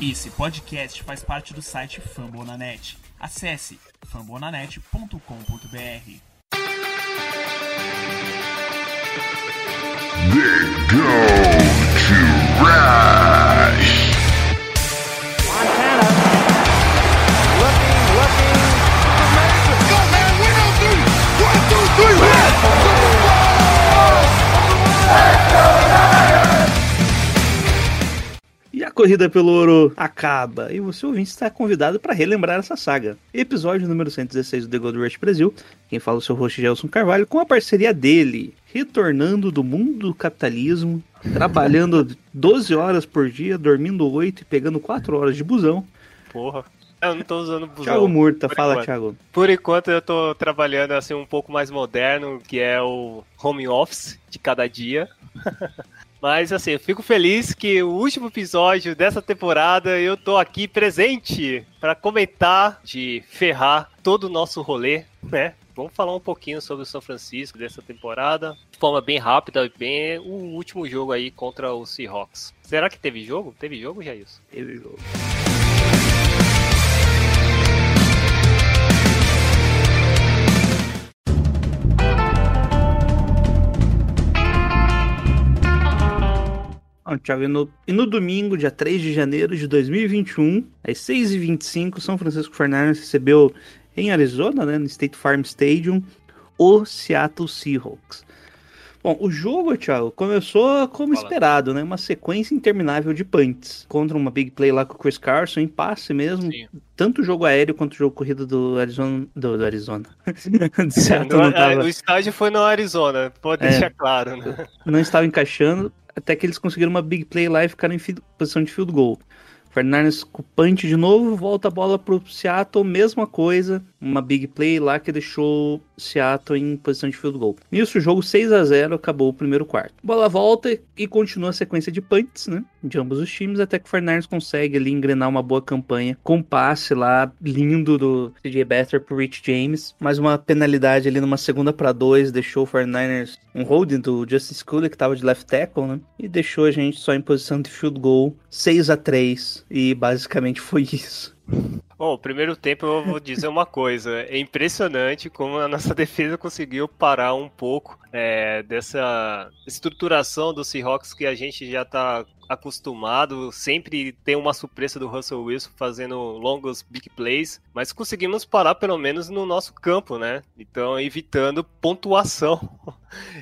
Esse podcast faz parte do site Fambonanet. Acesse fambonanet.com.br. They go to Rush. Corrida pelo ouro acaba, e você ouvinte está convidado para relembrar essa saga. Episódio número 116 do The Gold Rush Brasil. Quem fala é o seu host Gelson Carvalho, com a parceria dele, retornando do mundo do capitalismo, trabalhando 12 horas por dia, dormindo 8 e pegando 4 horas de busão. Porra. Eu não tô usando busão. Thiago Murta, Por fala enquanto. Thiago. Por enquanto eu tô trabalhando assim um pouco mais moderno, que é o home office de cada dia. Mas assim, eu fico feliz que o último episódio dessa temporada eu tô aqui presente para comentar de ferrar todo o nosso rolê, né? Vamos falar um pouquinho sobre o São Francisco dessa temporada, de forma bem rápida e bem o último jogo aí contra o Seahawks. Será que teve jogo? Teve jogo, já isso? Ele- Thiago, e no, e no domingo, dia 3 de janeiro de 2021, às 6h25, São Francisco Fernandes recebeu em Arizona, né, no State Farm Stadium, o Seattle Seahawks. Bom, o jogo, Thiago, começou como Fala. esperado, né? Uma sequência interminável de punts. Contra uma big play lá com o Chris Carson, em passe mesmo. Sim. Tanto o jogo aéreo quanto o jogo corrido do Arizona. Do, do Arizona. Seattle No- tava, O estádio foi no Arizona, pode É. deixar claro, né? não estava encaixando. Até que eles conseguiram uma big play lá e ficaram em posição de field goal. Fernandes punch de novo, volta a bola pro Seattle, mesma coisa, uma big play lá que deixou Seattle em posição de field goal. Nisso, o jogo 6 a 0 acabou o primeiro quarto. Bola volta e continua a sequência de punts, né, de ambos os times, até que o Fernandes consegue ali engrenar uma boa campanha com passe lá lindo do CJ Better pro Rich James, mais uma penalidade ali numa segunda para dois, deixou o Fernandes um holding do Justice Scully que tava de left tackle, né, e deixou a gente só em posição de field goal, 6 a 3 e basicamente foi isso. Bom, primeiro tempo eu vou dizer uma coisa. É impressionante como a nossa defesa conseguiu parar um pouco é, dessa estruturação do Seahawks que a gente já tá acostumado. Sempre tem uma surpresa do Russell Wilson fazendo longos big plays, mas conseguimos parar pelo menos no nosso campo, né? Então, evitando pontuação.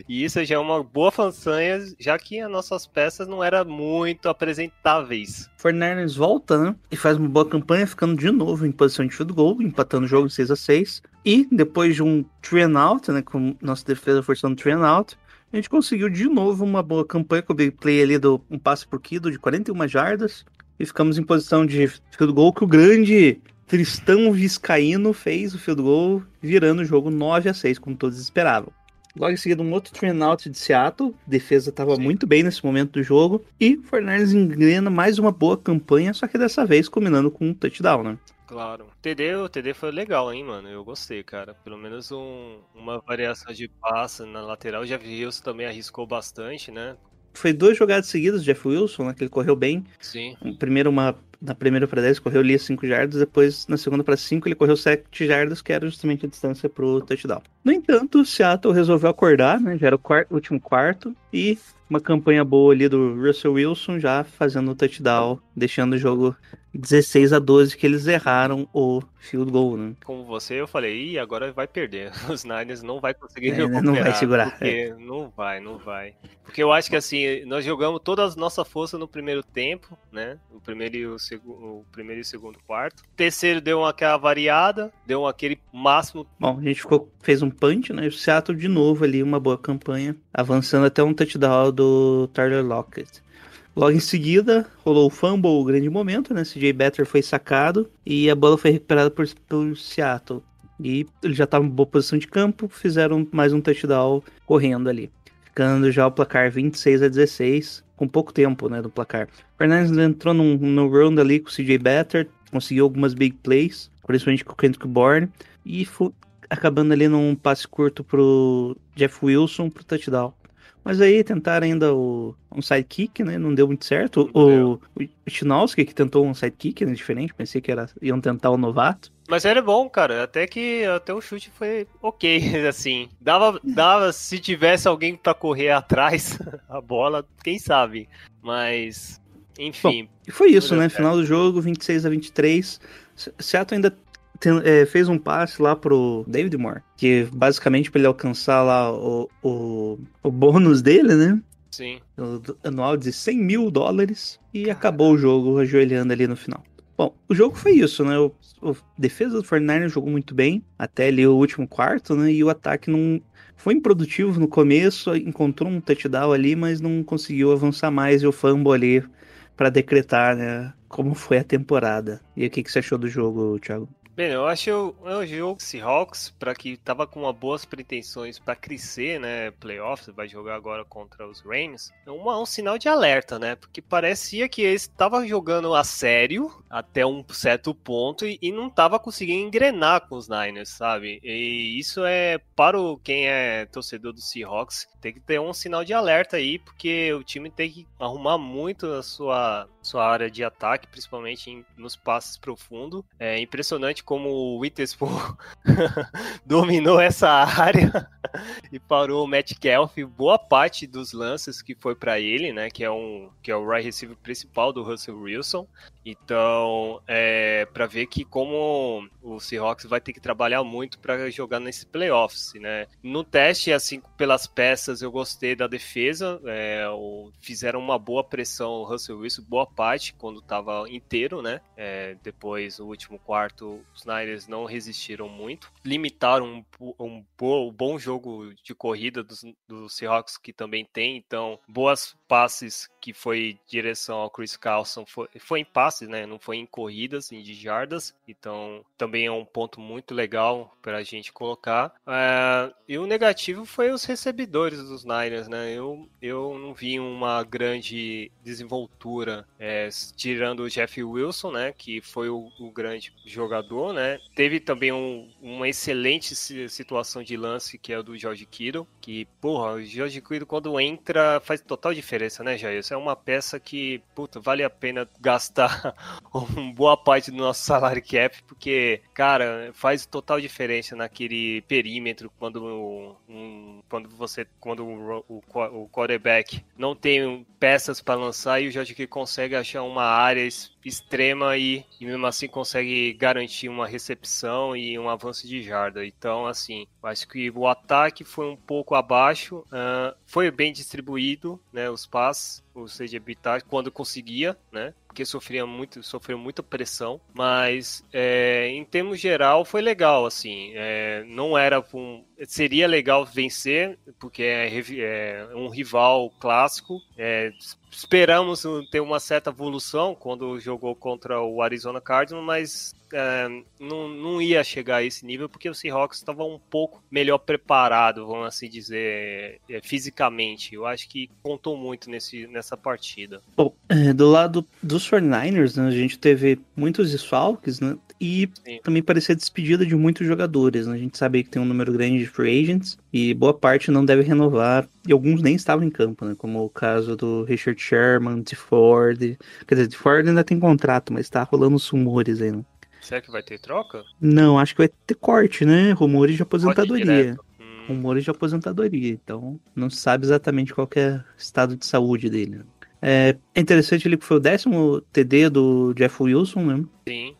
E isso já é uma boa façanha, já que as nossas peças não eram muito apresentáveis. Fernandes volta, né? E faz uma boa campanha, ficando de novo em posição de field goal, empatando o jogo 6 a 6 E depois de um three and out, né? Com nossa defesa forçando three and out, a gente conseguiu de novo uma boa campanha com o big play ali do um passe por Kido de 41 jardas. E ficamos em posição de field goal que o grande Tristão Viscaíno fez o field goal, virando o jogo 9 a 6 como todos esperavam. Logo em seguida, um outro three and out de Seattle. A defesa estava muito bem nesse momento do jogo. E o Fernandes engrena mais uma boa campanha, só que dessa vez combinando com um touchdown, né? Claro. TD, o TD foi legal, hein, mano? Eu gostei, cara. Pelo menos um- uma variação de passe na lateral. O Jeff Wilson também arriscou bastante, né? Foi duas jogadas seguidas, Jeff Wilson, né? Que ele correu bem. Sim. Primeiro uma. Na primeira para 10 correu ali 5 jardas, depois na segunda para 5 ele correu 7 jardas, que era justamente a distância pro touchdown. No entanto, o Seattle resolveu acordar, né? Já era o quarto- último quarto, e uma campanha boa ali do Russell Wilson já fazendo o touchdown, deixando o jogo 16 a 12, que eles erraram o field goal, né? Como você, eu falei, ih, agora vai perder. Os Niners não vai conseguir É, recuperar. não vai segurar, Porque não vai, não vai. Porque eu acho que assim, nós jogamos toda a nossa força no primeiro tempo, né? O primeiro e o, segu- o primeiro e o segundo quarto. O terceiro deu uma, aquela variada, deu aquele máximo Bom, a gente ficou, fez um punch, né? O Seattle de novo ali, uma boa campanha, avançando até um touchdown do Tyler Lockett. Logo em seguida, rolou o fumble, o grande momento, né? CJ Better foi sacado e a bola foi recuperada por, por Seattle. E ele já estava em boa posição de campo, fizeram mais um touchdown correndo ali. Ficando já o placar 26 a 16, com pouco tempo, né, do placar. Fernandes entrou num, no round ali com o CJ Better, conseguiu algumas big plays, principalmente com o Kendrick Bourne, e acabando ali num passe curto pro Jeff Wilson pro touchdown. Mas aí tentaram ainda o, um sidekick, né? Não deu muito certo. O, o Chinowski que tentou um sidekick, né? Diferente. Pensei que era, iam tentar o novato. Mas era bom, cara. Até que até o chute foi ok, assim. Dava, dava se tivesse alguém pra correr atrás a bola, quem sabe. Mas, enfim. E foi isso, né? Final do jogo, 26 a 23. Se- Seattle ainda tem- é, fez um passe lá pro David Moore, que basicamente para ele alcançar lá o, o, o bônus dele, né? sim. anual de 100 mil dólares e acabou o jogo ajoelhando ali no final. Bom, o jogo foi isso, né? O, o defesa do 49ers jogou muito bem até ali o último quarto, né? E o ataque não foi improdutivo no começo, encontrou um touchdown ali, mas não conseguiu avançar mais e o fumble ali para decretar, né? Como foi a temporada. E o que, que você achou do jogo, Thiago? Bem, eu acho é um jogo Seahawks para que tava com uma boas pretensões para crescer, né? Playoffs, vai jogar agora contra os Rams. É um sinal de alerta, né? Porque parecia que eles estavam jogando a sério até um certo ponto e, e não tava conseguindo engrenar com os Niners, sabe? E isso é para o, quem é torcedor do Seahawks tem que ter um sinal de alerta aí, porque o time tem que arrumar muito a sua sua área de ataque, principalmente em- nos passes profundos. É impressionante como o Witherspoon dominou essa área e parou o Metcalf boa parte dos lances que foi para ele, né, que é um que é o right receiver principal do Russell Wilson. Então, é para ver que como o Seahawks vai ter que trabalhar muito para jogar nesse playoffs, né? No teste, assim, pelas peças, eu gostei da defesa. é, o- fizeram uma boa pressão o Russell Wilson, boa parte, quando estava inteiro, né? É, depois, o último quarto, os Niners não resistiram muito. Limitaram um, um bo- bom jogo de corrida dos, do Seahawks, que também tem. Então, boas passes que foi direção ao Chris Carlson. Foi, foi em passes, né? Não foi em corridas, em de jardas. Então, também é um ponto muito legal para a gente colocar. É, e o negativo foi os recebedores dos Niners, né? Eu, eu não vi uma grande desenvoltura, é, tirando o Jeff Wilson, né? Que foi o, o grande jogador, né? Teve também um- uma excelente si- situação de lance, que é o do George Kittle, que, porra, o George Kittle quando entra faz total diferença, né, Jair? Isso é uma peça que, puta, vale a pena gastar uma boa parte do nosso salário cap, porque, cara, faz total diferença naquele perímetro quando, um- quando você, quando o, o, o quarterback não tem peças para lançar e o George Kittle consegue achar uma área extrema e, e mesmo assim consegue garantir uma recepção e um avanço de jarda. Então, assim, acho que o ataque foi um pouco abaixo, ah, foi bem distribuído, né, os passes, ou seja, evitar quando conseguia, né, porque sofria muito, sofreu muita pressão, mas é, em termos geral foi legal, assim, é, não era um, seria legal vencer, porque é, é um rival clássico, é, esperamos ter uma certa evolução quando jogou contra o Arizona Cardinals, mas é, não, não ia chegar a esse nível porque o Seahawks estava um pouco melhor preparado, vamos assim dizer, é, fisicamente. Eu acho que contou muito nesse, nessa partida. Bom, é, do lado dos 49ers, né, a gente teve muitos desfalques, né? E Sim. também parecia despedida de muitos jogadores, né? A gente sabe que tem um número grande de free agents e boa parte não deve renovar. E alguns nem estavam em campo, né? Como o caso do Richard Sherman, de Ford. Quer dizer, de Ford ainda tem contrato, mas tá rolando os rumores aí, né? Será que vai ter troca? Não, acho que vai ter corte, né? Rumores de aposentadoria. Hum, rumores de aposentadoria. Então, não se sabe exatamente qual que é o estado de saúde dele. É, interessante ele que foi o décimo TD do Jeff Wilson, né? sim.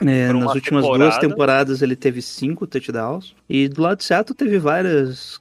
É, nas últimas duas temporada. temporadas ele teve cinco touchdowns. E do lado de Seattle teve várias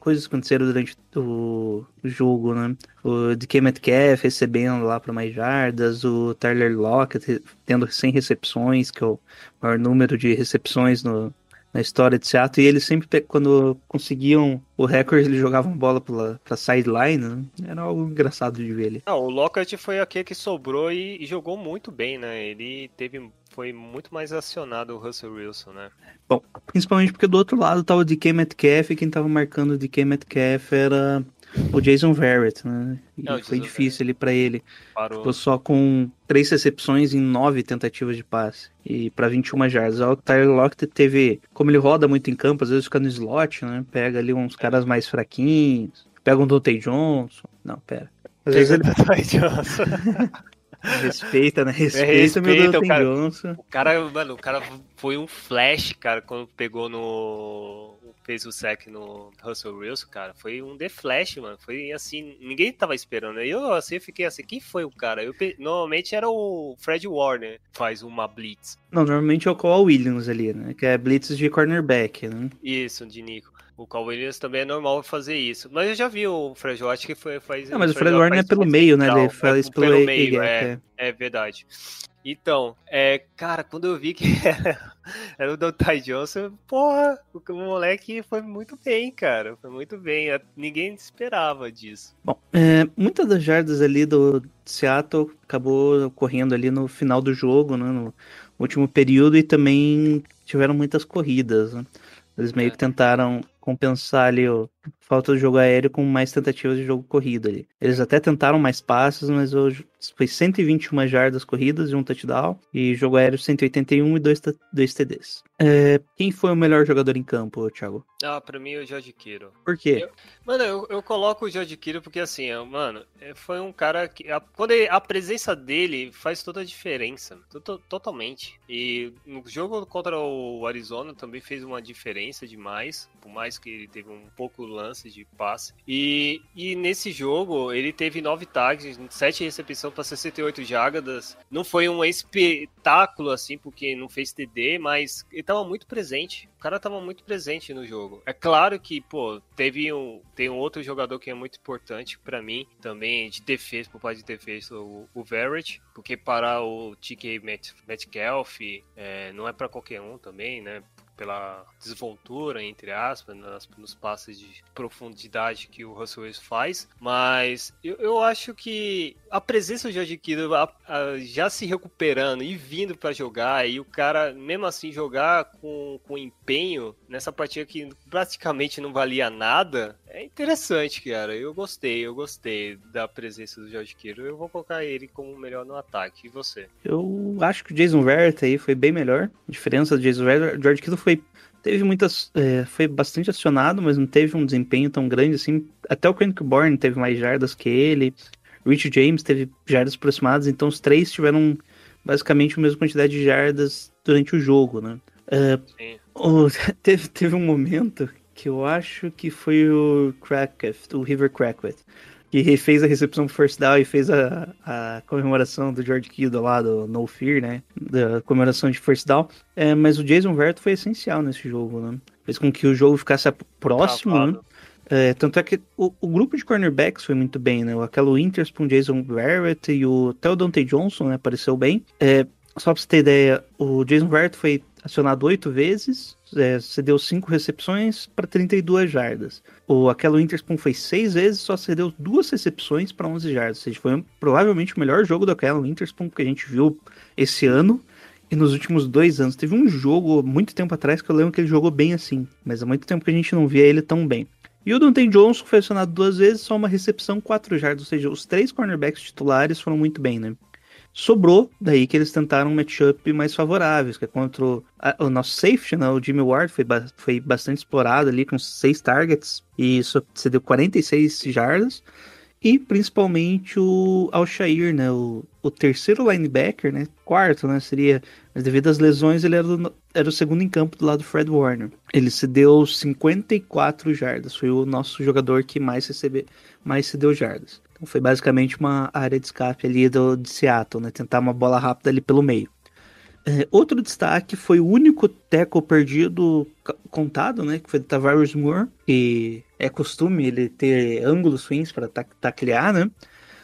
coisas aconteceram durante o jogo, né? O DK Metcalf recebendo lá para mais jardas, o Tyler Lockett tendo 100 recepções, que é o maior número de recepções no, na história de Seattle. E eles sempre, quando conseguiam o recorde, eles jogavam bola pela, pra sideline, né? Era algo engraçado de ver ali. Não, o Lockett foi aquele que sobrou e, e jogou muito bem, né? Ele teve, foi muito mais acionado o Russell Wilson, né? Bom, principalmente porque do outro lado tava o DK Metcalf e quem tava marcando o DK Metcalf era o Jason Verrett, né? E É, o foi difícil ali pra ele. Parou. Ficou só com três recepções em nove tentativas de passe e pra 21 jardas. O Tyler Lockett teve, como ele roda muito em campo, às vezes fica no slot, né? Pega ali uns caras mais fraquinhos. Pega um Dante Johnson. Não, pera. Às vezes ele. respeita, né? Respeita, Respeita meu o Dante cara. Johnson. O cara, mano, o cara foi um flash, cara, quando pegou no. fez o sec no Russell Wilson, cara. Foi um The Flash, mano. Foi assim, ninguém tava esperando. Eu assim, fiquei assim, quem foi o cara? Eu, normalmente era o Fred Warner, faz uma blitz. Não, normalmente é o Kawhi Williams ali, né? Que é blitz de cornerback, né? Isso, de Nico. O Cal Williams também é normal fazer isso. Mas eu já vi o Fred Warner que foi, faz. Não, mas o Fred Warner é pelo meio, né? Ele faz pelo, pelo A- meio, A- é. é. É verdade. Então, é, cara, quando eu vi que era, era o Dante Johnson, porra, o, o moleque foi muito bem, cara. Foi muito bem. é, Ninguém esperava disso. Bom, é, muitas das jardas ali do Seattle acabou ocorrendo ali no final do jogo, né, no último período, e também tiveram muitas corridas. né. Eles meio É. que tentaram compensar ali a falta de jogo aéreo com mais tentativas de jogo corrido ali. Eles até tentaram mais passes, mas hoje foi 121 jardas corridas e um touchdown, e jogo aéreo 181 e dois, dois TDs. É, quem foi o melhor jogador em campo, Thiago? Ah, pra mim é o George Kittle. Por quê? Mano, eu, eu coloco o George Kittle porque assim, é, mano, é, foi um cara que. A, quando ele- a presença dele faz toda a diferença. to- totalmente. E no jogo contra o Arizona também fez uma diferença demais. Por mais que ele teve um pouco lance de passe. E, e nesse jogo, ele teve nove tags, sete recepções para 68 jardas. Não foi um espetáculo, assim, porque não fez TD, mas ele tava muito presente. O cara tava muito presente no jogo. É claro que, pô, teve um. Tem um outro jogador que é muito importante pra mim, também de defesa, por parte de defesa, o, o Verrett, porque parar o TK Met, Metcalf é, não é pra qualquer um também, né? Pela desvoltura, entre aspas, nas, nos passes de profundidade que o Russell Wilson faz. Mas eu, eu acho que a presença do George Kittle a- a- já se recuperando e vindo pra jogar, e o cara, mesmo assim, jogar com, com empenho nessa partida que praticamente não valia nada, é interessante, cara. Eu gostei, eu gostei da presença do George Kittle. Eu vou colocar ele como melhor no ataque. E você? Eu acho que o Jason Verrett aí foi bem melhor. A diferença do Jason Verrett, o George Kittle foi teve muitas, é, foi bastante acionado, mas não teve um desempenho tão grande assim. Até o Kendrick Bourne teve mais jardas que ele. Rich James teve jardas aproximadas, então os três tiveram basicamente a mesma quantidade de jardas durante o jogo, né? Sim. o- teve, teve um momento que eu acho que foi o Crackett, o River Crackett, que fez a recepção pro first down e fez a, a comemoração do George Kittle lá, do No Fear, né? Da comemoração de first down. É, mas o Jason Verrett foi essencial nesse jogo, né? Fez com que o jogo ficasse próximo, né? É, tanto é que o, o grupo de cornerbacks foi muito bem, né? Aquela Winterspoon, Jason Verrett e o até o Dante Johnson, né? Apareceu bem. É, só pra você ter ideia, o Jason Verrett foi acionado oito vezes, é, cedeu cinco recepções para 32 jardas. O aquela Winterspoon foi seis vezes, só cedeu duas recepções para 11 jardas. Ou seja, foi provavelmente o melhor jogo daquela Winterspoon que a gente viu esse ano. E nos últimos dois anos, teve um jogo muito tempo atrás que eu lembro que ele jogou bem assim, mas há muito tempo que a gente não via ele tão bem. E o Dante Johnson foi acionado duas vezes, só uma recepção, quatro jardas. Ou seja, os três cornerbacks titulares foram muito bem, né? Sobrou daí que eles tentaram um matchup mais favoráveis, que é contra o, a- o nosso safety, né? O Jimmy Ward foi, ba- foi bastante explorado ali com seis targets e só cedeu 46 jardas. E principalmente o Alshair, né? O, o terceiro linebacker, né? Quarto, né? Seria. Mas devido às lesões, ele era, do- era o segundo em campo do lado do Fred Warner. Ele cedeu 54 jardas. Foi o nosso jogador que mais recebeu, mais cedeu jardas. Então foi basicamente uma área de escape ali do, de Seattle, né? Tentar uma bola rápida ali pelo meio. É, outro destaque foi o único tackle perdido contado, né? Que foi do Tavares Moore, que é costume ele ter ângulos ruins para taclear, né?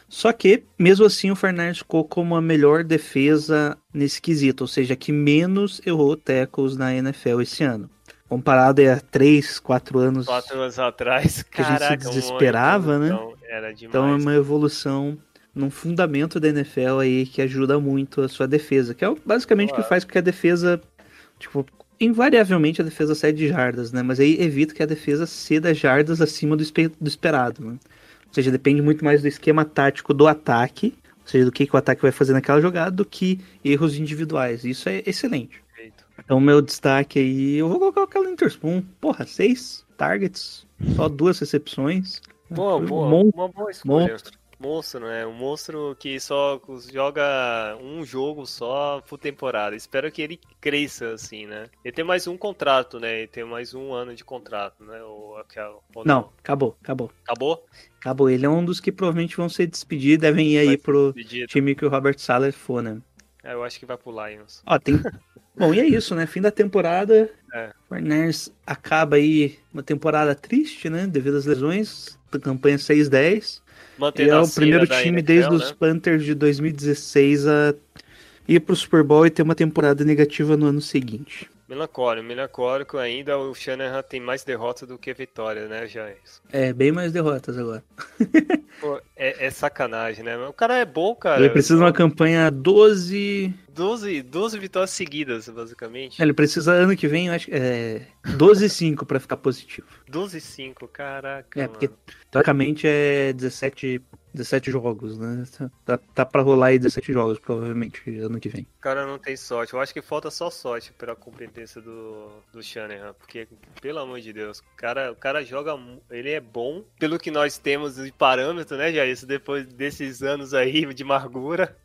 Só que, mesmo assim, o Fernandes ficou como a melhor defesa nesse quesito, ou seja, que menos errou tackles na NFL esse ano. Comparado a 3, 4 anos. Quatro anos atrás, Que a gente se caraca, desesperava, né? evolução, Era demais. Então é uma evolução num fundamento da NFL aí que ajuda muito a sua defesa, que é basicamente o que faz com que a defesa, tipo, invariavelmente a defesa cede jardas, né? Mas aí evita que a defesa ceda jardas acima do, do esperado, né? Ou seja, depende muito mais do esquema tático do ataque, ou seja, do que, que o ataque vai fazer naquela jogada, do que erros individuais. Isso é excelente. Então, meu destaque aí, eu vou colocar aquela Interspoon. Porra, seis targets, só duas recepções. Boa, boa. Mon- uma boa escolha. monstro. Monstro, né? Um monstro que só joga um jogo só por temporada. Espero que ele cresça, assim, né? Ele tem mais um contrato, né? Ele tem mais um ano de contrato, né? Ou, aquela- ou Não, acabou, acabou. Acabou? Acabou. Ele é um dos que provavelmente vão ser despedidos, devem ir aí Vai pro Despedido. time que o Robert Sala for, né? É, eu acho que vai pro Lions. Ó, tem. Bom, e é isso, né? Fim da temporada. É. O Forners acaba aí uma temporada triste, né? Devido às lesões. Da campanha 6-10. E Mantendo é o primeiro time NFL, desde né? os Panthers de 2016 a ir pro Super Bowl e ter uma temporada negativa no ano seguinte. Melancólico, melancólico ainda. O Shanahan tem mais derrotas do que vitórias, né, Jair? É, bem mais derrotas agora. Pô, é, é sacanagem, né? O cara é bom, cara. Ele precisa de uma campanha 12. 12, 12 vitórias seguidas, basicamente. Ele precisa ano que vem, acho, é 12-5 pra ficar positivo. 12 5, caraca. É, porque mano. teoricamente é 17, 17 jogos, né? Tá, tá, tá pra rolar aí 17 jogos, provavelmente, ano que vem. O cara não tem sorte. Eu acho que falta só sorte pra competência do, do Shanahan. Porque, pelo amor de Deus, o cara, o cara joga. Ele é bom. Pelo que nós temos de parâmetro, né, Jair? Isso Depois desses anos aí de amargura.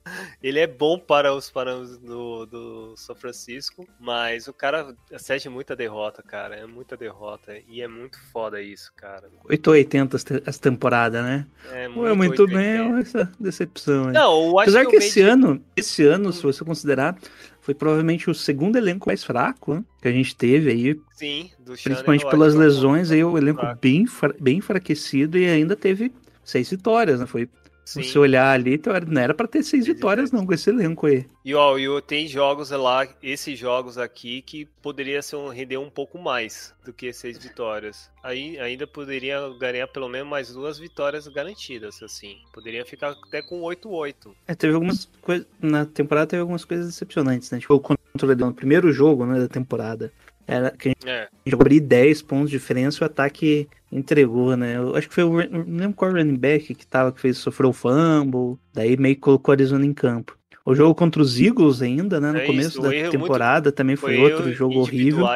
Ele é bom para os parâmetros do, do São Francisco. Mas o cara acede muita derrota, cara. É muita derrota. E é muito foda isso, cara. 8 ou 80 essa- temporada, né? É Ou é muito 880. bem, essa decepção aí. Não, Apesar que, esse ano, esse ano, se você considerar, foi provavelmente o segundo elenco mais fraco né, que a gente teve aí, Sim, do principalmente pelas é lesões, aí o elenco fraco. bem, bem enfraquecido e ainda teve seis vitórias, né? Foi, Sim. se você olhar ali, teori- não era pra ter seis vitórias não com esse elenco aí. E ó, e tem jogos lá, esses jogos aqui, que poderia ser um, render um pouco mais do que seis vitórias. Aí ainda poderia ganhar pelo menos mais duas vitórias garantidas, assim. Poderia ficar até com 8-8. É, teve algumas coisas. Na temporada teve algumas coisas decepcionantes, né? Tipo, o Leão, no primeiro jogo né, da temporada. Era que a gente É, ali 10 pontos de diferença e o ataque entregou, né? Eu acho que foi o. Não lembro qual running back que tava, que fez, sofreu o fumble. Daí meio que colocou a Arizona em campo. O jogo contra os Eagles ainda, né? No É começo isso, da erro temporada também foi, foi outro jogo horrível.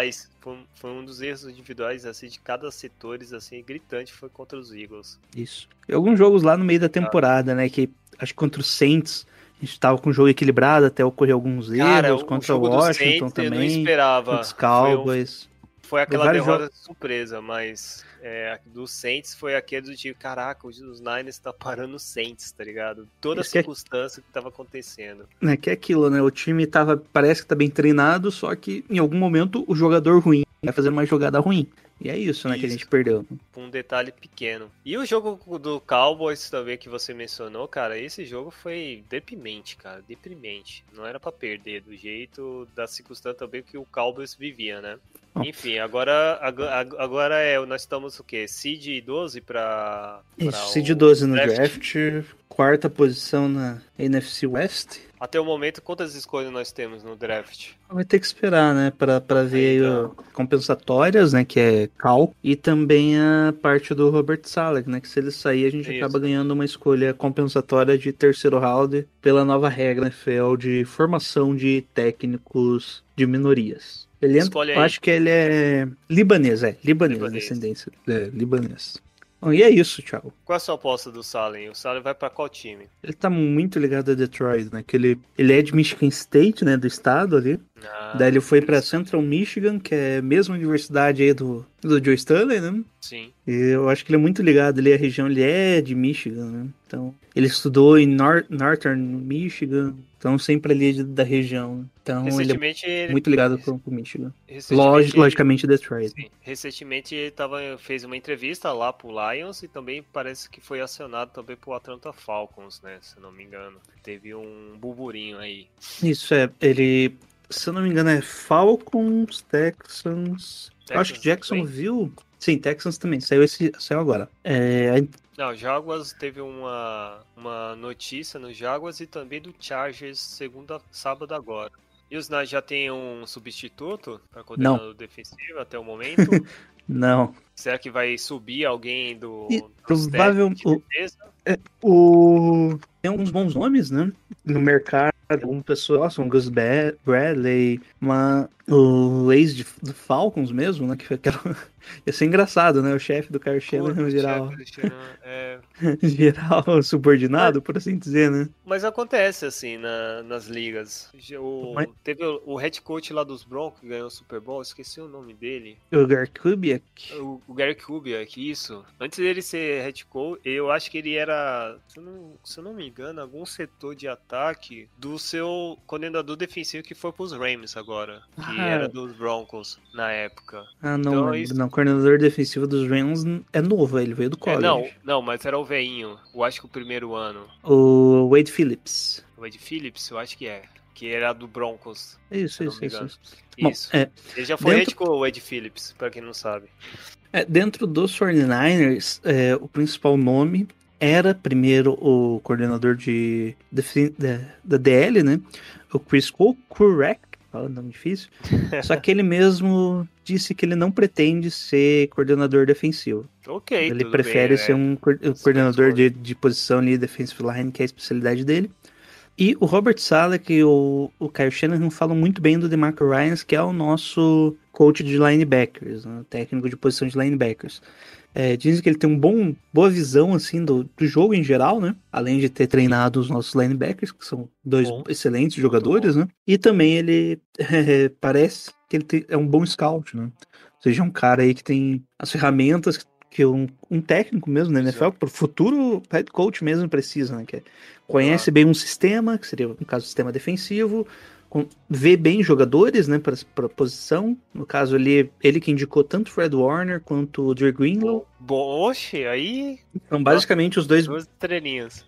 Foi, um- foi um dos erros individuais, assim, de cada setores, assim, gritante, foi contra os Eagles. Isso. E alguns jogos lá no meio da temporada, né? Que acho que contra os Saints a gente tava com o jogo equilibrado até ocorrer alguns Cara, erros. o contra o Washington Saints eu não também. esperava. Contra os Foi um- Cowboys. Foi aquela derrota surpresa, mas é, do Saints foi aquele do tipo, caraca, os Niners tá parando o Saints, tá ligado? Toda a Isso que é- circunstância que tava acontecendo. né, que é aquilo, né? O time tava, parece que tá bem treinado, só que em algum momento o jogador ruim vai fazendo uma jogada ruim. E é isso, né, que a Isso. gente perdeu. Um detalhe pequeno. E o jogo do Cowboys também que você mencionou, cara, esse jogo foi deprimente, cara, deprimente. Não era pra perder do jeito da circunstância também que o Cowboys vivia, né? Enfim, agora, agora é, nós estamos o quê? Seed 12 pra. pra Isso, seed o 12 no draft? draft, quarta posição na NFC West. Até o momento, quantas escolhas nós temos no draft? Vai ter que esperar, né, pra, pra ver aí Então. o compensatórias, né, que é cal, e também a parte do Robert Saleh, né, que se ele sair a gente Isso. acaba ganhando uma escolha compensatória de terceiro round pela nova regra NFL de formação de técnicos de minorias. Ele entra, aí. acho que ele é libanês, é, libanês, Libanês. descendência, é, libanês. Bom, e é isso, Thiago. Qual é a sua aposta do Salem? O Salem vai pra qual time? Ele tá muito ligado a Detroit, né, que ele, ele é de Michigan State, né, do estado ali, Ah, Daí ele foi pra Central Michigan, que é a mesma universidade aí do, do Joe Stanley, né? Sim. E eu acho que ele é muito ligado ali à região, ele é de Michigan, né? Então, ele estudou em Nor Northern Michigan, então sempre ali da região. né? Então, ele é muito ligado com, com Michigan. Log- logicamente, Detroit. Sim. Recentemente ele tava, fez uma entrevista lá pro Lions e também parece que foi acionado também pro Atlanta Falcons, né? Se não me engano. Teve um burburinho aí. Isso é, ele, se eu não me engano, é Falcons, Texans. eu acho que Texans também? Jacksonville. Sim, Texans também. Saiu, esse, saiu agora. É, Não, Jaguars teve uma, uma notícia no Jaguars e também do Chargers segunda, sábado agora. E os Niners já tem um substituto para coordenador defensivo até o momento? não. Será que vai subir alguém do, E provável- o- defesa? O tem alguns bons nomes, né? No mercado, algum pessoal, são Gus Bradley, uma, o ex de, do Falcons mesmo, né? Que foi aquela. Ia ser engraçado, né? O chefe do Kyle Shanahan virar, Thiago Cristiano, é, o subordinado, por assim dizer, né? Mas acontece assim na- nas ligas. O, Mas- Teve o, o head coach lá dos Broncos que ganhou o Super Bowl, esqueci o nome dele. O Garkubiak. O, o Gary Kubiak, isso. Antes dele ser head coach, eu acho que ele era, se eu, não, se eu não me engano, algum setor de ataque do seu coordenador defensivo que foi pros Rams agora. Que Ah. era dos Broncos na época. Ah, não, Então, isso- não. O coordenador defensivo dos Rams é novo, ele veio do É, college. não, não, mas era o veinho. Eu acho que o primeiro ano. O Wade Phillips. O Ed Phillips, eu acho que é. Que era do Broncos. Isso, isso, isso. isso. Bom, é, Ele já foi dentro- o Ed Phillips, pra quem não sabe. É, dentro dos 49ers, é, o principal nome era primeiro o coordenador de, da, DL, né? O Chris Kurek, fala nome difícil. Só que ele mesmo disse que ele não pretende ser coordenador defensivo. Ok, ele prefere bem, ser é. um, coor- coordenador de, de posição ali, defensive line, que é a especialidade dele. E o Robert Sala, que o, o Kyle Shanahan falam muito bem do DeMarco Ryans, que é o nosso coach de linebackers, né, técnico de posição de linebackers. É, dizem que ele tem um bom, boa visão assim do, do jogo em geral, né? Além de ter treinado os nossos linebackers, que são dois Bom. excelentes jogadores, né? E também ele é, parece que ele tem- é um bom scout, né? Ou seja, é um cara aí que tem as ferramentas que um, um técnico mesmo na NFL, Exato. para o futuro head coach mesmo precisa, né? Que é- conhece bem um sistema, que seria, no caso, o sistema defensivo, vê bem jogadores, né, para posição. No caso, ele, ele que indicou tanto Fred Warner quanto o Dre Greenlow. Oxe, aí Então, basicamente, os dois, duas estrelinhas.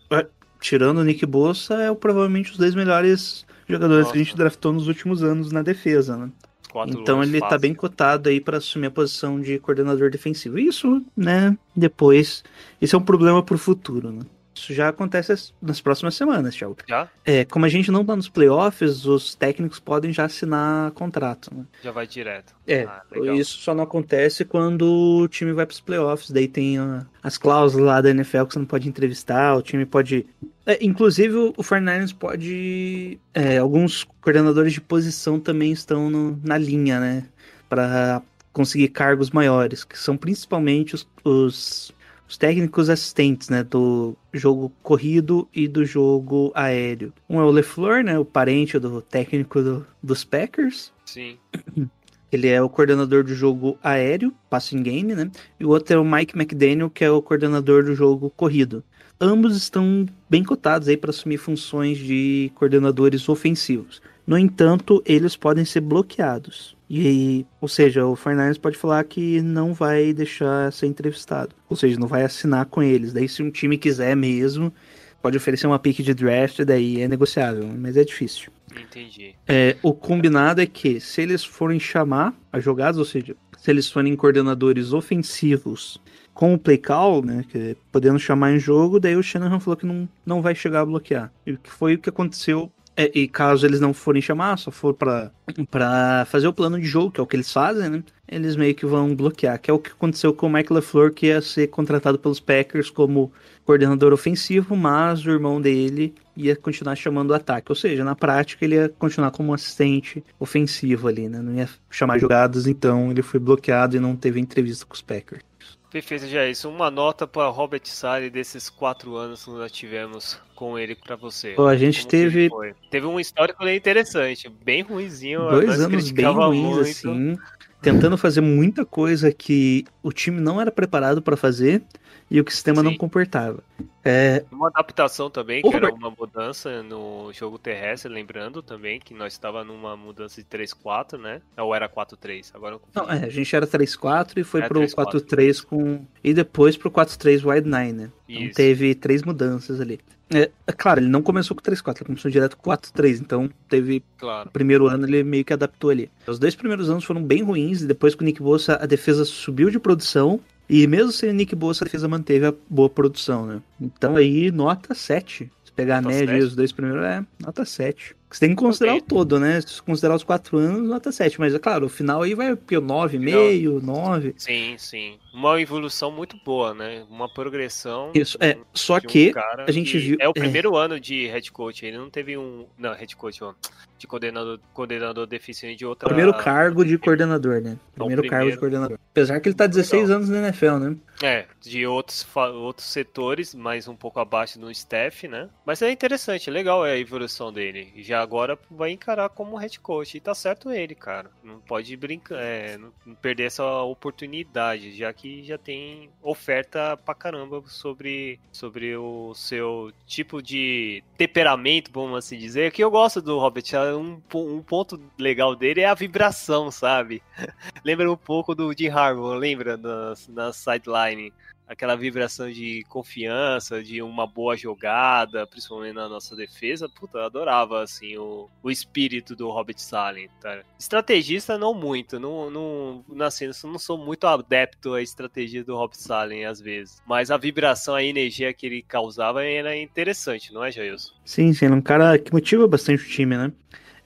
tirando o Nick Bossa, é provavelmente os dois melhores jogadores que a gente Nossa. draftou nos últimos anos na defesa, né? Quatro Então ele tá fácil. bem cotado aí para assumir a posição de coordenador defensivo. Isso, né, depois, isso é um problema pro futuro, né? Isso já acontece as- nas próximas semanas, Thiago. Já? É, como a gente não tá nos playoffs, os técnicos podem já assinar contrato, né? Já vai direto. É, Ah, isso só não acontece quando o time vai pros playoffs, daí tem ah, as cláusulas lá da NFL que você não pode entrevistar, o time pode... É, inclusive o 49ers pode... é, alguns coordenadores de posição também estão no- na linha, né? Pra conseguir cargos maiores, que são principalmente os, os, os técnicos assistentes, né? Do jogo corrido e do jogo aéreo. Um é o LeFleur, né? O parente do técnico do- dos Packers. Sim. Ele é o coordenador do jogo aéreo, passing game, né? E o outro é o Mike McDaniel, que é o coordenador do jogo corrido. Ambos estão bem cotados aí para assumir funções de coordenadores ofensivos. No entanto, eles podem ser bloqueados. E, ou seja, o Fernandes pode falar que não vai deixar ser entrevistado. Ou seja, não vai assinar com eles. Daí, se um time quiser mesmo, pode oferecer uma pick de draft, daí é negociável, mas é difícil. Entendi. É, o combinado é que se eles forem chamar as jogadas, ou seja, se eles forem coordenadores ofensivos com o play call, né, que é podendo chamar em jogo, daí o Shanahan falou que não, não vai chegar a bloquear. E que foi o que aconteceu. É, e caso eles não forem chamar, só for pra, pra fazer o plano de jogo, que é o que eles fazem, né? Eles meio que vão bloquear, que é o que aconteceu com o Mike LaFleur, que ia ser contratado pelos Packers como coordenador ofensivo, mas o irmão dele ia continuar chamando o ataque. Ou seja, na prática ele ia continuar como assistente ofensivo ali, né? Não ia chamar jogadas, então ele foi bloqueado e não teve entrevista com os Packers. Perfeito, já é isso. Uma nota para Robert Sale desses quatro anos que nós tivemos com ele para você. Pô, a gente Como teve? Teve um histórico bem interessante, bem ruinzinho. dois anos bem ruins, muito. assim, tentando fazer muita coisa que o time não era preparado para fazer e o que o sistema não Sim. comportava. É, Uma adaptação também, que era uma mudança no jogo terrestre, lembrando também que nós estava numa mudança de 3-4, né? Ou era 4-3, agora eu não, é, a gente era 3-4 e foi É, pro 3-4. 4-3 com. E depois pro 4-3 wide 9, né? Então Isso. teve três mudanças ali. É, é claro, ele não começou com 3-4, ele começou direto com 4-3, então teve Claro. primeiro ano ele meio que adaptou ali. Os dois primeiros anos foram bem ruins, e depois com o Nick Bossa a defesa subiu de produção, e mesmo sem Nick Bossa a defesa manteve a boa produção, né? Então aí, nota 7. Se pegar a Nota média 7? os dois primeiros, é, nota 7. Você tem que considerar Ok. o todo, né? Se considerar os quatro anos, nota 7. Mas, é claro, o final aí vai pro 9,5, 9. Sim, sim. Uma evolução muito boa, né? Uma progressão. Isso, é. um- Só um que a gente que viu- É o é. primeiro ano de head coach. Ele não teve um. Não, head coach, ó. De coordenador, coordenador deficiente de outra. primeiro cargo de coordenador, né? Primeiro, cargo de primeiro. coordenador. Apesar que ele tá 16 Legal. anos na NFL, né? É, de outros, outros setores, mas um pouco abaixo do staff, né? Mas é interessante, legal é a evolução dele. Já agora vai encarar como head coach. E tá certo ele, cara. Não pode brincar, é, não perder essa oportunidade, já que já tem oferta pra caramba sobre, sobre o seu tipo de temperamento, vamos assim dizer. Que eu gosto do Robert um, um ponto legal dele é a vibração, sabe? lembra um pouco do Jim Harbaugh, lembra? Na, na sideline. Aquela vibração de confiança, de uma boa jogada, principalmente na nossa defesa. Puta, eu adorava, assim, o, o espírito do Robert Salen, tá? Estrategista, não muito. Não, não, assim, eu não sou muito adepto à estratégia do Robert Salen, às vezes. Mas a vibração, a energia que ele causava era interessante, não é, Jailson? Sim, sim, ele é um cara que motiva bastante o time, né?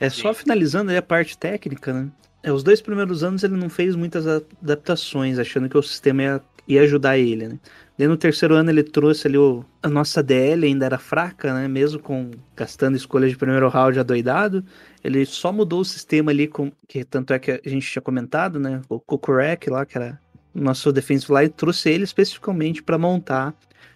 É só Sim. finalizando aí a parte técnica, né? É, os dois primeiros anos ele não fez muitas adaptações, achando que o sistema ia, ia ajudar ele, né? Daí no terceiro ano ele trouxe ali o, a nossa DL ainda era fraca, né? Mesmo com gastando escolhas de primeiro round adoidado, ele só mudou o sistema ali com que tanto é que a gente tinha comentado, né? O Kukurek lá que era nosso defensive line trouxe ele especificamente para montar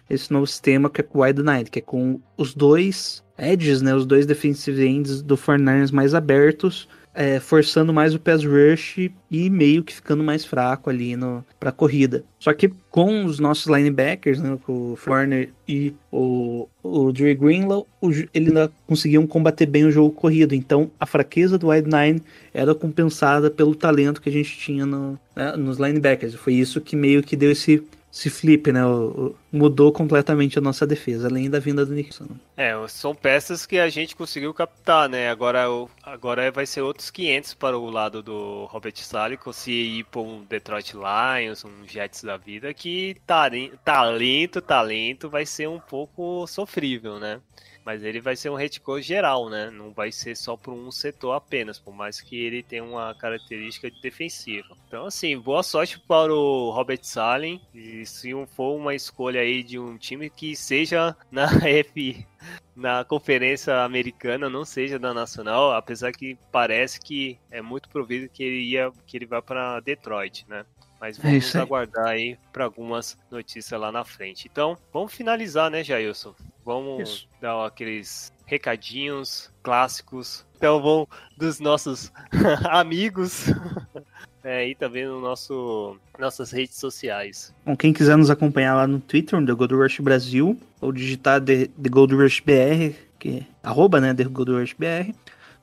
esse novo sistema que é com o Wide Nine, que é com os dois edges, né? Os dois defensive ends do 49ers mais abertos, é, forçando mais o pass rush e meio que ficando mais fraco ali no, pra corrida. Só que com os nossos linebackers, né, com o Foreigner e o, o Dre Greenlaw, o eles conseguiam combater bem o jogo corrido. Então a fraqueza do Wide Nine era compensada pelo talento que a gente tinha no, né, nos linebackers. Foi isso que meio que deu esse, esse flip, né? o- o- mudou completamente a nossa defesa, além da vinda do Nixon. É, são peças que a gente conseguiu captar, né? Agora, agora vai ser outros 500 para o lado do Robert Salico, se ir para um Detroit Lions, um Jets da vida, que talento, talento vai ser um pouco sofrível, né? Mas ele vai ser um head geral, né? Não vai ser só por um setor apenas, por mais que ele tenha uma característica de defensiva. Então, assim, boa sorte para o Robert Salen. E se for uma escolha aí de um time que seja na F, na conferência americana, não seja da nacional, apesar que parece que é muito provável que ele ia, que ele vá para Detroit, né? Mas É vamos aí. aguardar aí para algumas notícias lá na frente. Então, vamos finalizar, né, Jailson? Vamos Isso. dar aqueles recadinhos clássicos. Então, vão dos nossos amigos é, e também no nosso nossas redes sociais. Bom, quem quiser nos acompanhar lá no Twitter, no The Gold Rush Brasil, ou digitar The, The Gold Rush BR, que é arroba, né, The Gold Rush BR.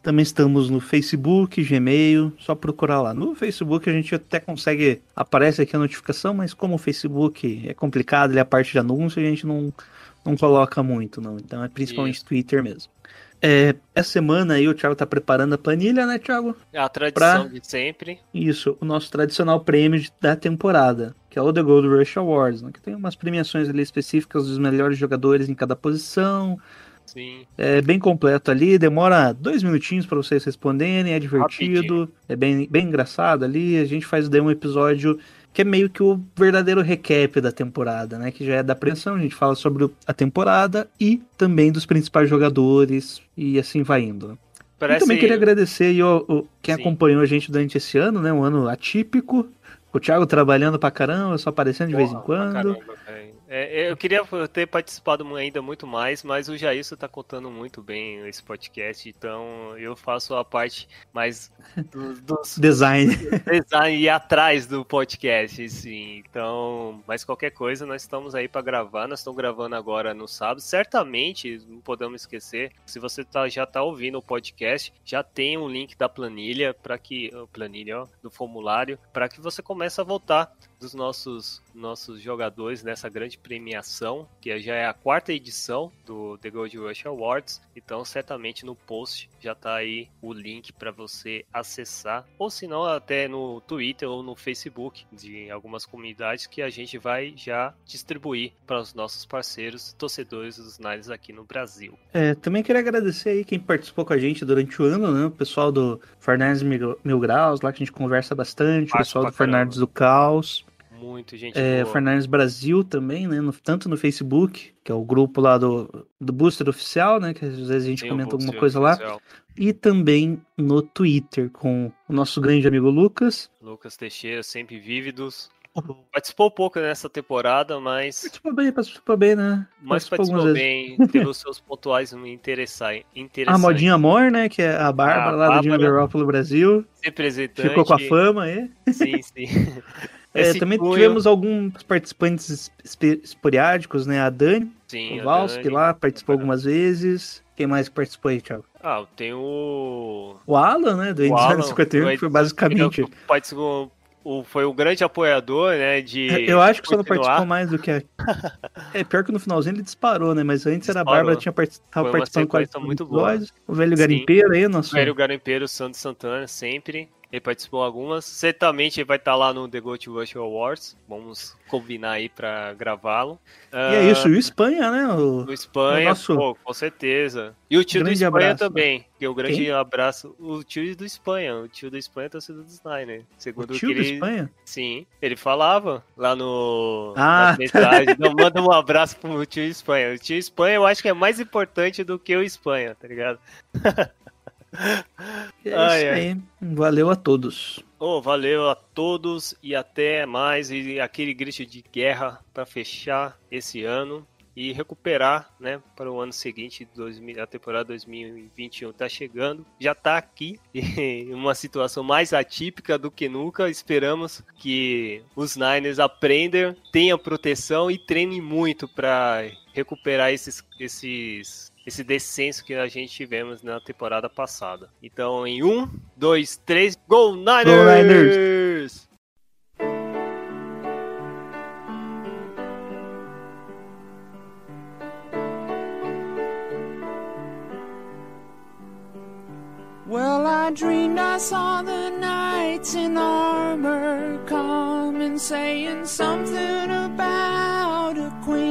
Também estamos no Facebook, Gmail, só procurar lá. No Facebook a gente até consegue, aparece aqui a notificação, mas como o Facebook é complicado, ele é a parte de anúncio, a gente não, não coloca muito, não. Então é principalmente Isso. Twitter mesmo. É, essa semana aí o Thiago tá preparando a planilha, né, Thiago? É a tradição Pra- de sempre. Isso, o nosso tradicional prêmio da temporada, que é o The Gold Rush Awards, né, que tem umas premiações ali específicas dos melhores jogadores em cada posição. Sim. É bem completo ali, demora dois minutinhos para vocês responderem, é divertido, Rapidinho. é bem, bem engraçado ali. A gente faz daí um episódio que é meio que o verdadeiro recap da temporada, né? Que já é da pressão, a gente fala sobre a temporada e também dos principais jogadores e assim vai indo. né? E Parece também queria agradecer aí, ó, o- quem Sim. acompanhou a gente durante esse ano, né? Um ano atípico. O Thiago trabalhando pra caramba, só aparecendo de vez em Porra, quando. caramba. É, eu queria ter participado ainda muito mais, mas o Jailson tá contando muito bem esse podcast, então eu faço a parte mais do- dos Design. design e atrás do podcast, sim. Então, mas qualquer coisa, nós estamos aí para gravar. Nós estamos gravando agora no sábado. Certamente, não podemos esquecer, se você tá, já tá ouvindo o podcast, já tem um link da planilha para que planilha, ó, do formulário, para que você comece a voltar dos nossos nossos jogadores nessa grande premiação, que já é a quarta edição do The Gold Rush Awards. Então, certamente no post já tá aí o link para você acessar, ou se não, até no Twitter ou no Facebook de algumas comunidades que a gente vai já distribuir para os nossos parceiros, torcedores dos Niners aqui no Brasil. É, também queria agradecer aí quem participou com a gente durante o ano, né? O pessoal do Fernandes Mil, Mil Graus, lá que a gente conversa bastante, o Fácil pessoal do Fernandes do Caos, Muito gente é, boa. Fernandes Brasil também, né? no- tanto no Facebook, que é o grupo lá do, do Booster Oficial, né? Que às vezes a gente o comenta alguma coisa lá. Oficial. E também no Twitter, com o nosso grande amigo Lucas. Lucas Teixeira, sempre vívidos. Participou pouco nessa temporada, mas, Participou bem, participou bem, né? mas Participou participou bem. Teve os seus pontuais me interessar, A. Modinha Amor, né? Que é a Bárbara A lá do Jimmy Bárbara. Garoppolo Brasil. Representante. Ficou com a fama aí. Sim, sim. É, também cunho- tivemos alguns participantes esporádicos, né? A Dani Sim, a Kowalski Dani. lá participou algumas vezes. Quem mais que participou aí, Thiago? Ah, tem o. O Alan, né? Do o Alan, 51, que foi basicamente. que participou, o, foi o grande apoiador, né? De. Eu acho que só não participou mais do que a. É pior que no finalzinho ele disparou, né? Mas antes era a Disparou. Bárbara, tinha part... tava Foi participando sequência todos muito boa. O velho Sim. garimpeiro aí, nosso. O Velho Garimpeiro Santos Santana, sempre. Ele participou algumas. Certamente ele vai estar lá no The Gold Rush Awards. Vamos combinar aí pra gravá-lo. E é isso, e o Espanha, né? O... No Espanha, o nosso pô, com certeza. E o tio do Espanha abraço, né? também. Que é o grande Quem? abraço. O tio do Espanha. O tio do Espanha é torcedor do Snyder. o Segundo tio que do ele. Espanha? Sim, ele falava lá no. Ah. Então, manda um abraço pro tio Espanha. O tio Espanha eu acho que é mais importante do que o Espanha, tá ligado? É Ai, isso ai. aí. Valeu a todos. Ô, valeu a todos e até mais. E aquele grito de guerra para fechar esse ano e recuperar, né, para o ano seguinte, 2000, a temporada 2021 tá chegando, já tá aqui, em uma situação mais atípica do que nunca. Esperamos que os Niners aprendam, tenham proteção e treinem muito para recuperar esses, esses, esse descenso que a gente tivemos na temporada passada. Então, em um, dois, três, Go Niners! Go Niners! Well, I dreamed I saw the knights in armor coming, saying something about a queen.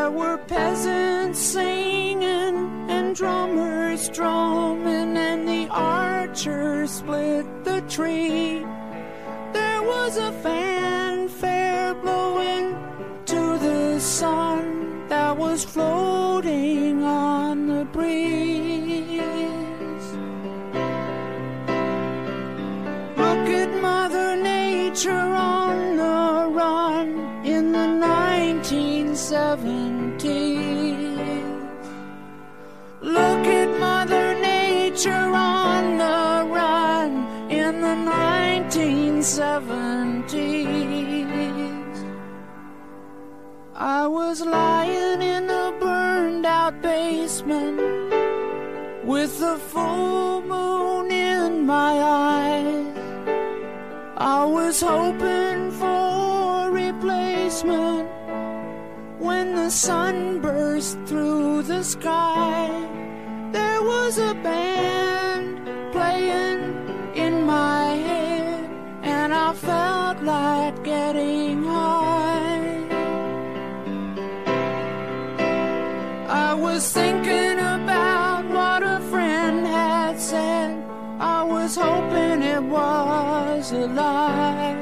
There were peasants singing and drummers drumming, and the archers split the tree. There was a fanfare blowing to the sun that was floating on the breeze. Look at Mother Nature on the run in the 1970s. The 1970s. I was lying in a burned out basement with the full moon in my eyes. I was hoping for a replacement when the sun burst through the sky. There was a band I felt like getting high. I was thinking about what a friend had said. I was hoping it was a lie.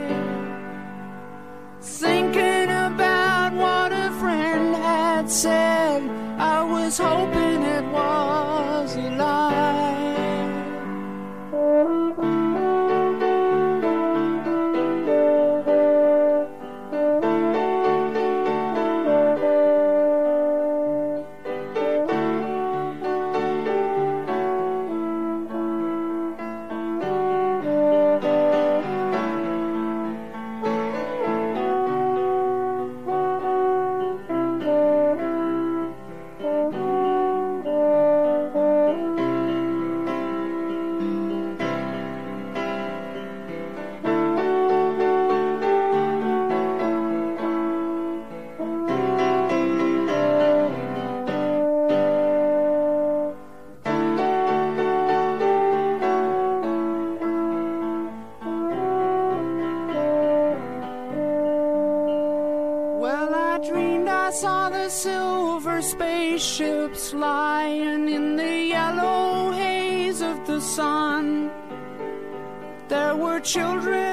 Thinking about what a friend had said. I was hoping spaceships lying in the yellow haze of the sun. There were children.